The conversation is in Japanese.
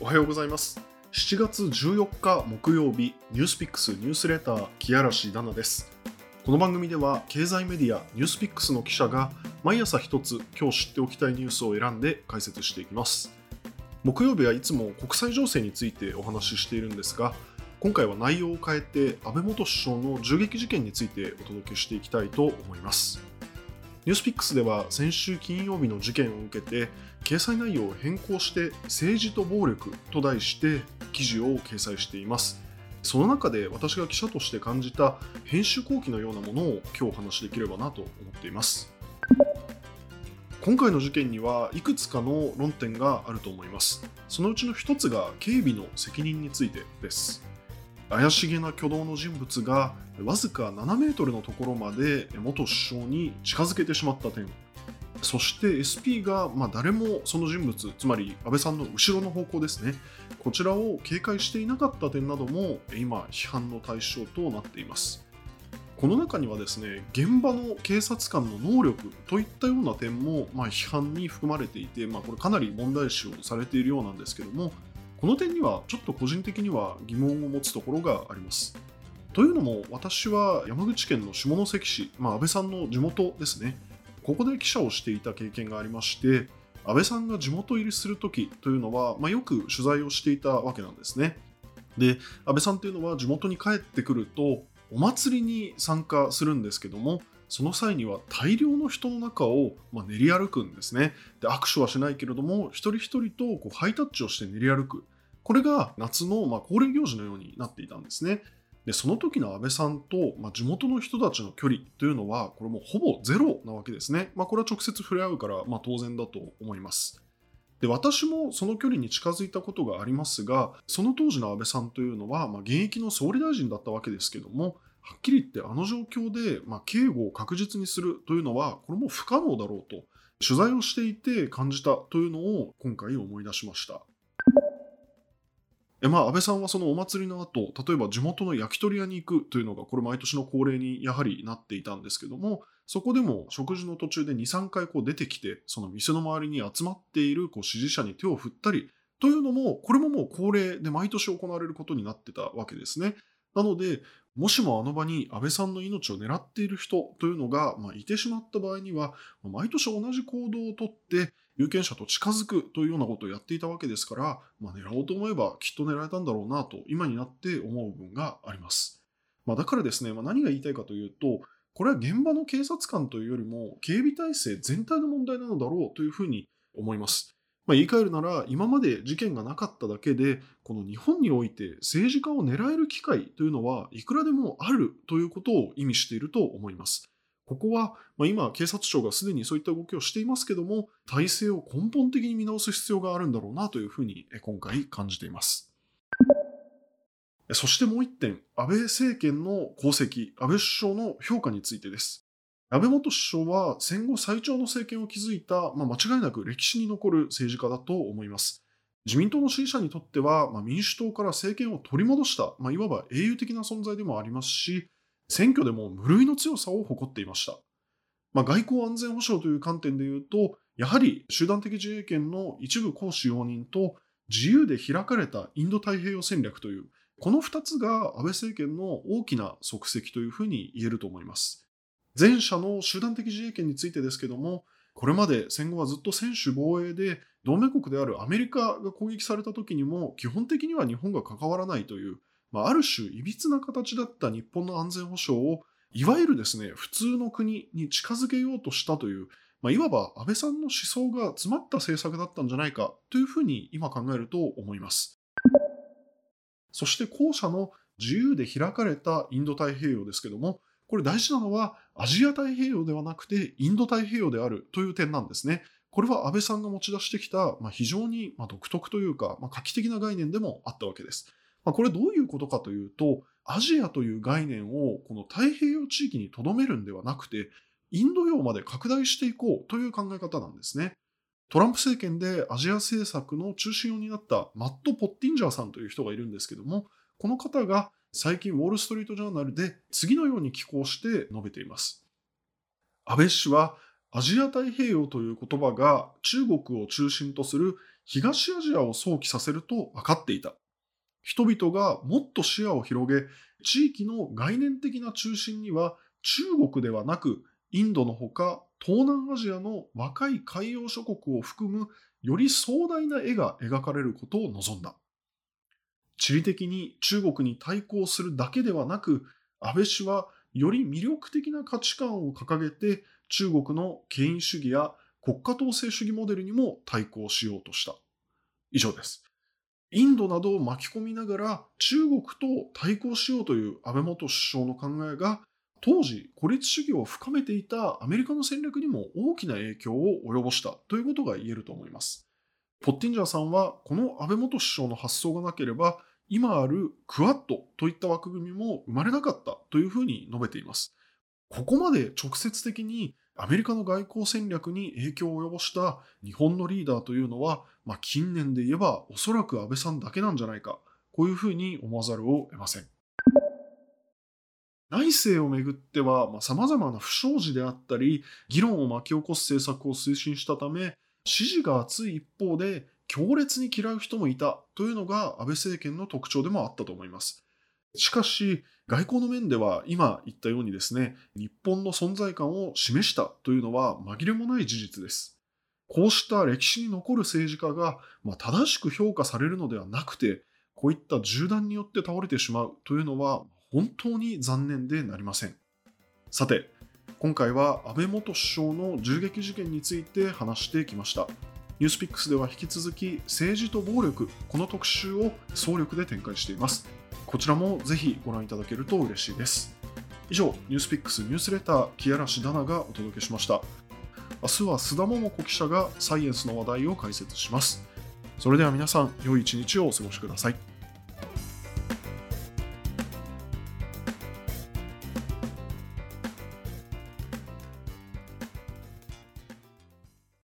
おはようございます。7月14日木曜日ニュースピックスニュースレター木嵐ダナです。この番組では経済メディアニュースピックスの記者が毎朝一つ今日知っておきたいニュースを選んで解説していきます。木曜日はいつも国際情勢についてお話ししているんですが今回は内容を変えて安倍元首相の銃撃事件についてお届けしていきたいと思います。ニュースピックスでは先週金曜日の事件を受けて掲載内容を変更して政治と暴力と題して記事を掲載しています。その中で私が記者として感じた編集後期のようなものを今日お話しできればなと思っています。今回の事件にはいくつかの論点があると思います。そのうちの一つが警備の責任についてです。怪しげな挙動の人物がわずか7メートルのところまで元首相に近づけてしまった点。そして SP が、まあ、誰もその人物つまり安倍さんの後ろの方向ですね。こちらを警戒していなかった点なども今批判の対象となっています。この中にはですね現場の警察官の能力といったような点も、まあ、批判に含まれていて、まあ、これかなり問題視をされているようなんですけどもこの点にはちょっと個人的には疑問を持つところがあります。というのも私は山口県の下関市、まあ、安倍さんの地元ですねここで記者をしていた経験がありまして安倍さんが地元入りする時というのは、まあ、よく取材をしていたわけなんですねで安倍さんというのは地元に帰ってくるとお祭りに参加するんですけどもその際には大量の人の中を、ま練り歩くんですね。で握手はしないけれども、一人一人とこうハイタッチをして練り歩く。これが夏の、ま恒例行事のようになっていたんですね。でその時の安倍さんと、まあ、地元の人たちの距離というのは、これもほぼゼロなわけですね。まあ、これは直接触れ合うから、まあ、当然だと思います。で私もその距離に近づいたことがありますが、その当時の安倍さんというのは、まあ、現役の総理大臣だったわけですけども、はっきり言ってあの状況で、まあ、警護を確実にするというのは、これも不可能だろうと、取材をしていて感じたというのを今回思い出しました。まあ、安倍さんはそのお祭りの後、例えば地元の焼き鳥屋に行くというのが、これ毎年の恒例にやはりなっていたんですけども、そこでも食事の途中で2、3回こう出てきて、その店の周りに集まっているこう支持者に手を振ったり、というのも、これももう恒例で毎年行われることになってたわけですね。なので、もしもあの場に安倍さんの命を狙っている人というのが、まあ、いてしまった場合には、毎年同じ行動をとって、有権者と近づくというようなことをやっていたわけですから、まあ、狙おうと思えばきっと狙えたんだろうなと、今になって思う部分があります。まあ、だからですね、まあ、何が言いたいかというと、これは現場の警察官というよりも、警備体制全体の問題なのだろうというふうに思います。まあ、言い換えるなら、今まで事件がなかっただけで、この日本において政治家を狙える機会というのはいくらでもあるということを意味していると思います。ここは、まあ、今、警察庁がすでにそういった動きをしていますけども、体制を根本的に見直す必要があるんだろうなというふうに今回感じています。そしてもう一点、安倍政権の功績、安倍首相の評価についてです。安倍元首相は戦後最長の政権を築いた、まあ、間違いなく歴史に残る政治家だと思います。自民党の支持者にとっては、まあ、民主党から政権を取り戻した、まあ、いわば英雄的な存在でもありますし、選挙でも無類の強さを誇っていました。まあ、外交安全保障という観点で言うと、やはり集団的自衛権の一部行使容認と自由で開かれたインド太平洋戦略という、この2つが安倍政権の大きな足跡というふうに言えると思います。前者の集団的自衛権についてですけども、これまで戦後はずっと専守防衛で、同盟国であるアメリカが攻撃された時にも、基本的には日本が関わらないという、まあ、ある種、いびつな形だった日本の安全保障を、いわゆるですね、普通の国に近づけようとしたという、まあ、いわば安倍さんの思想が詰まった政策だったんじゃないかというふうに今考えると思います。そして後者の自由で開かれたインド太平洋ですけども、これ大事なのはアジア太平洋ではなくてインド太平洋であるという点なんですね。これは安倍さんが持ち出してきた、まあ、非常に独特というか、まあ、画期的な概念でもあったわけです。まあ、これどういうことかというと、アジアという概念をこの太平洋地域に留めるんではなくて、インド洋まで拡大していこうという考え方なんですね。トランプ政権でアジア政策の中心を担ったマット・ポッティンジャーさんという人がいるんですけども、この方が最近ウォール・ストリート・ジャーナルで次のように寄稿して述べています。安倍氏はアジア太平洋という言葉が中国を中心とする東アジアを想起させると分かっていた。人々がもっと視野を広げ、地域の概念的な中心には中国ではなく、インドのほか東南アジアの若い海洋諸国を含むより壮大な絵が描かれることを望んだ。地理的に中国に対抗するだけではなく、安倍氏はより魅力的な価値観を掲げて中国の権威主義や国家統制主義モデルにも対抗しようとした。以上です。インドなどを巻き込みながら中国と対抗しようという安倍元首相の考えが当時孤立主義を深めていたアメリカの戦略にも大きな影響を及ぼしたということが言えると思います。ポッティンジャーさんはこの安倍元首相の発想がなければ今あるクアッドといった枠組みも生まれなかったというふうに述べています。ここまで直接的にアメリカの外交戦略に影響を及ぼした日本のリーダーというのは、まあ、近年で言えばおそらく安倍さんだけなんじゃないか、こういうふうに思わざるを得ません。内政をめぐっては、まあ、様々な不祥事であったり、議論を巻き起こす政策を推進したため、支持が厚い一方で、強烈に嫌う人もいたというのが安倍政権の特徴でもあったと思います。しかし、外交の面では今言ったようにですね、日本の存在感を示したというのは紛れもない事実です。こうした歴史に残る政治家が、まあ、正しく評価されるのではなくて、こういった銃弾によって倒れてしまうというのは本当に残念でなりません。さて、今回は安倍元首相の銃撃事件について話してきました。ニュースピックスでは引き続き政治と暴力、この特集を総力で展開しています。こちらもぜひご覧いただけると嬉しいです。以上、ニュースピックスニュースレター、木嵐ダナがお届けしました。明日は須田桃子記者がサイエンスの話題を解説します。それでは皆さん、良い一日をお過ごしください。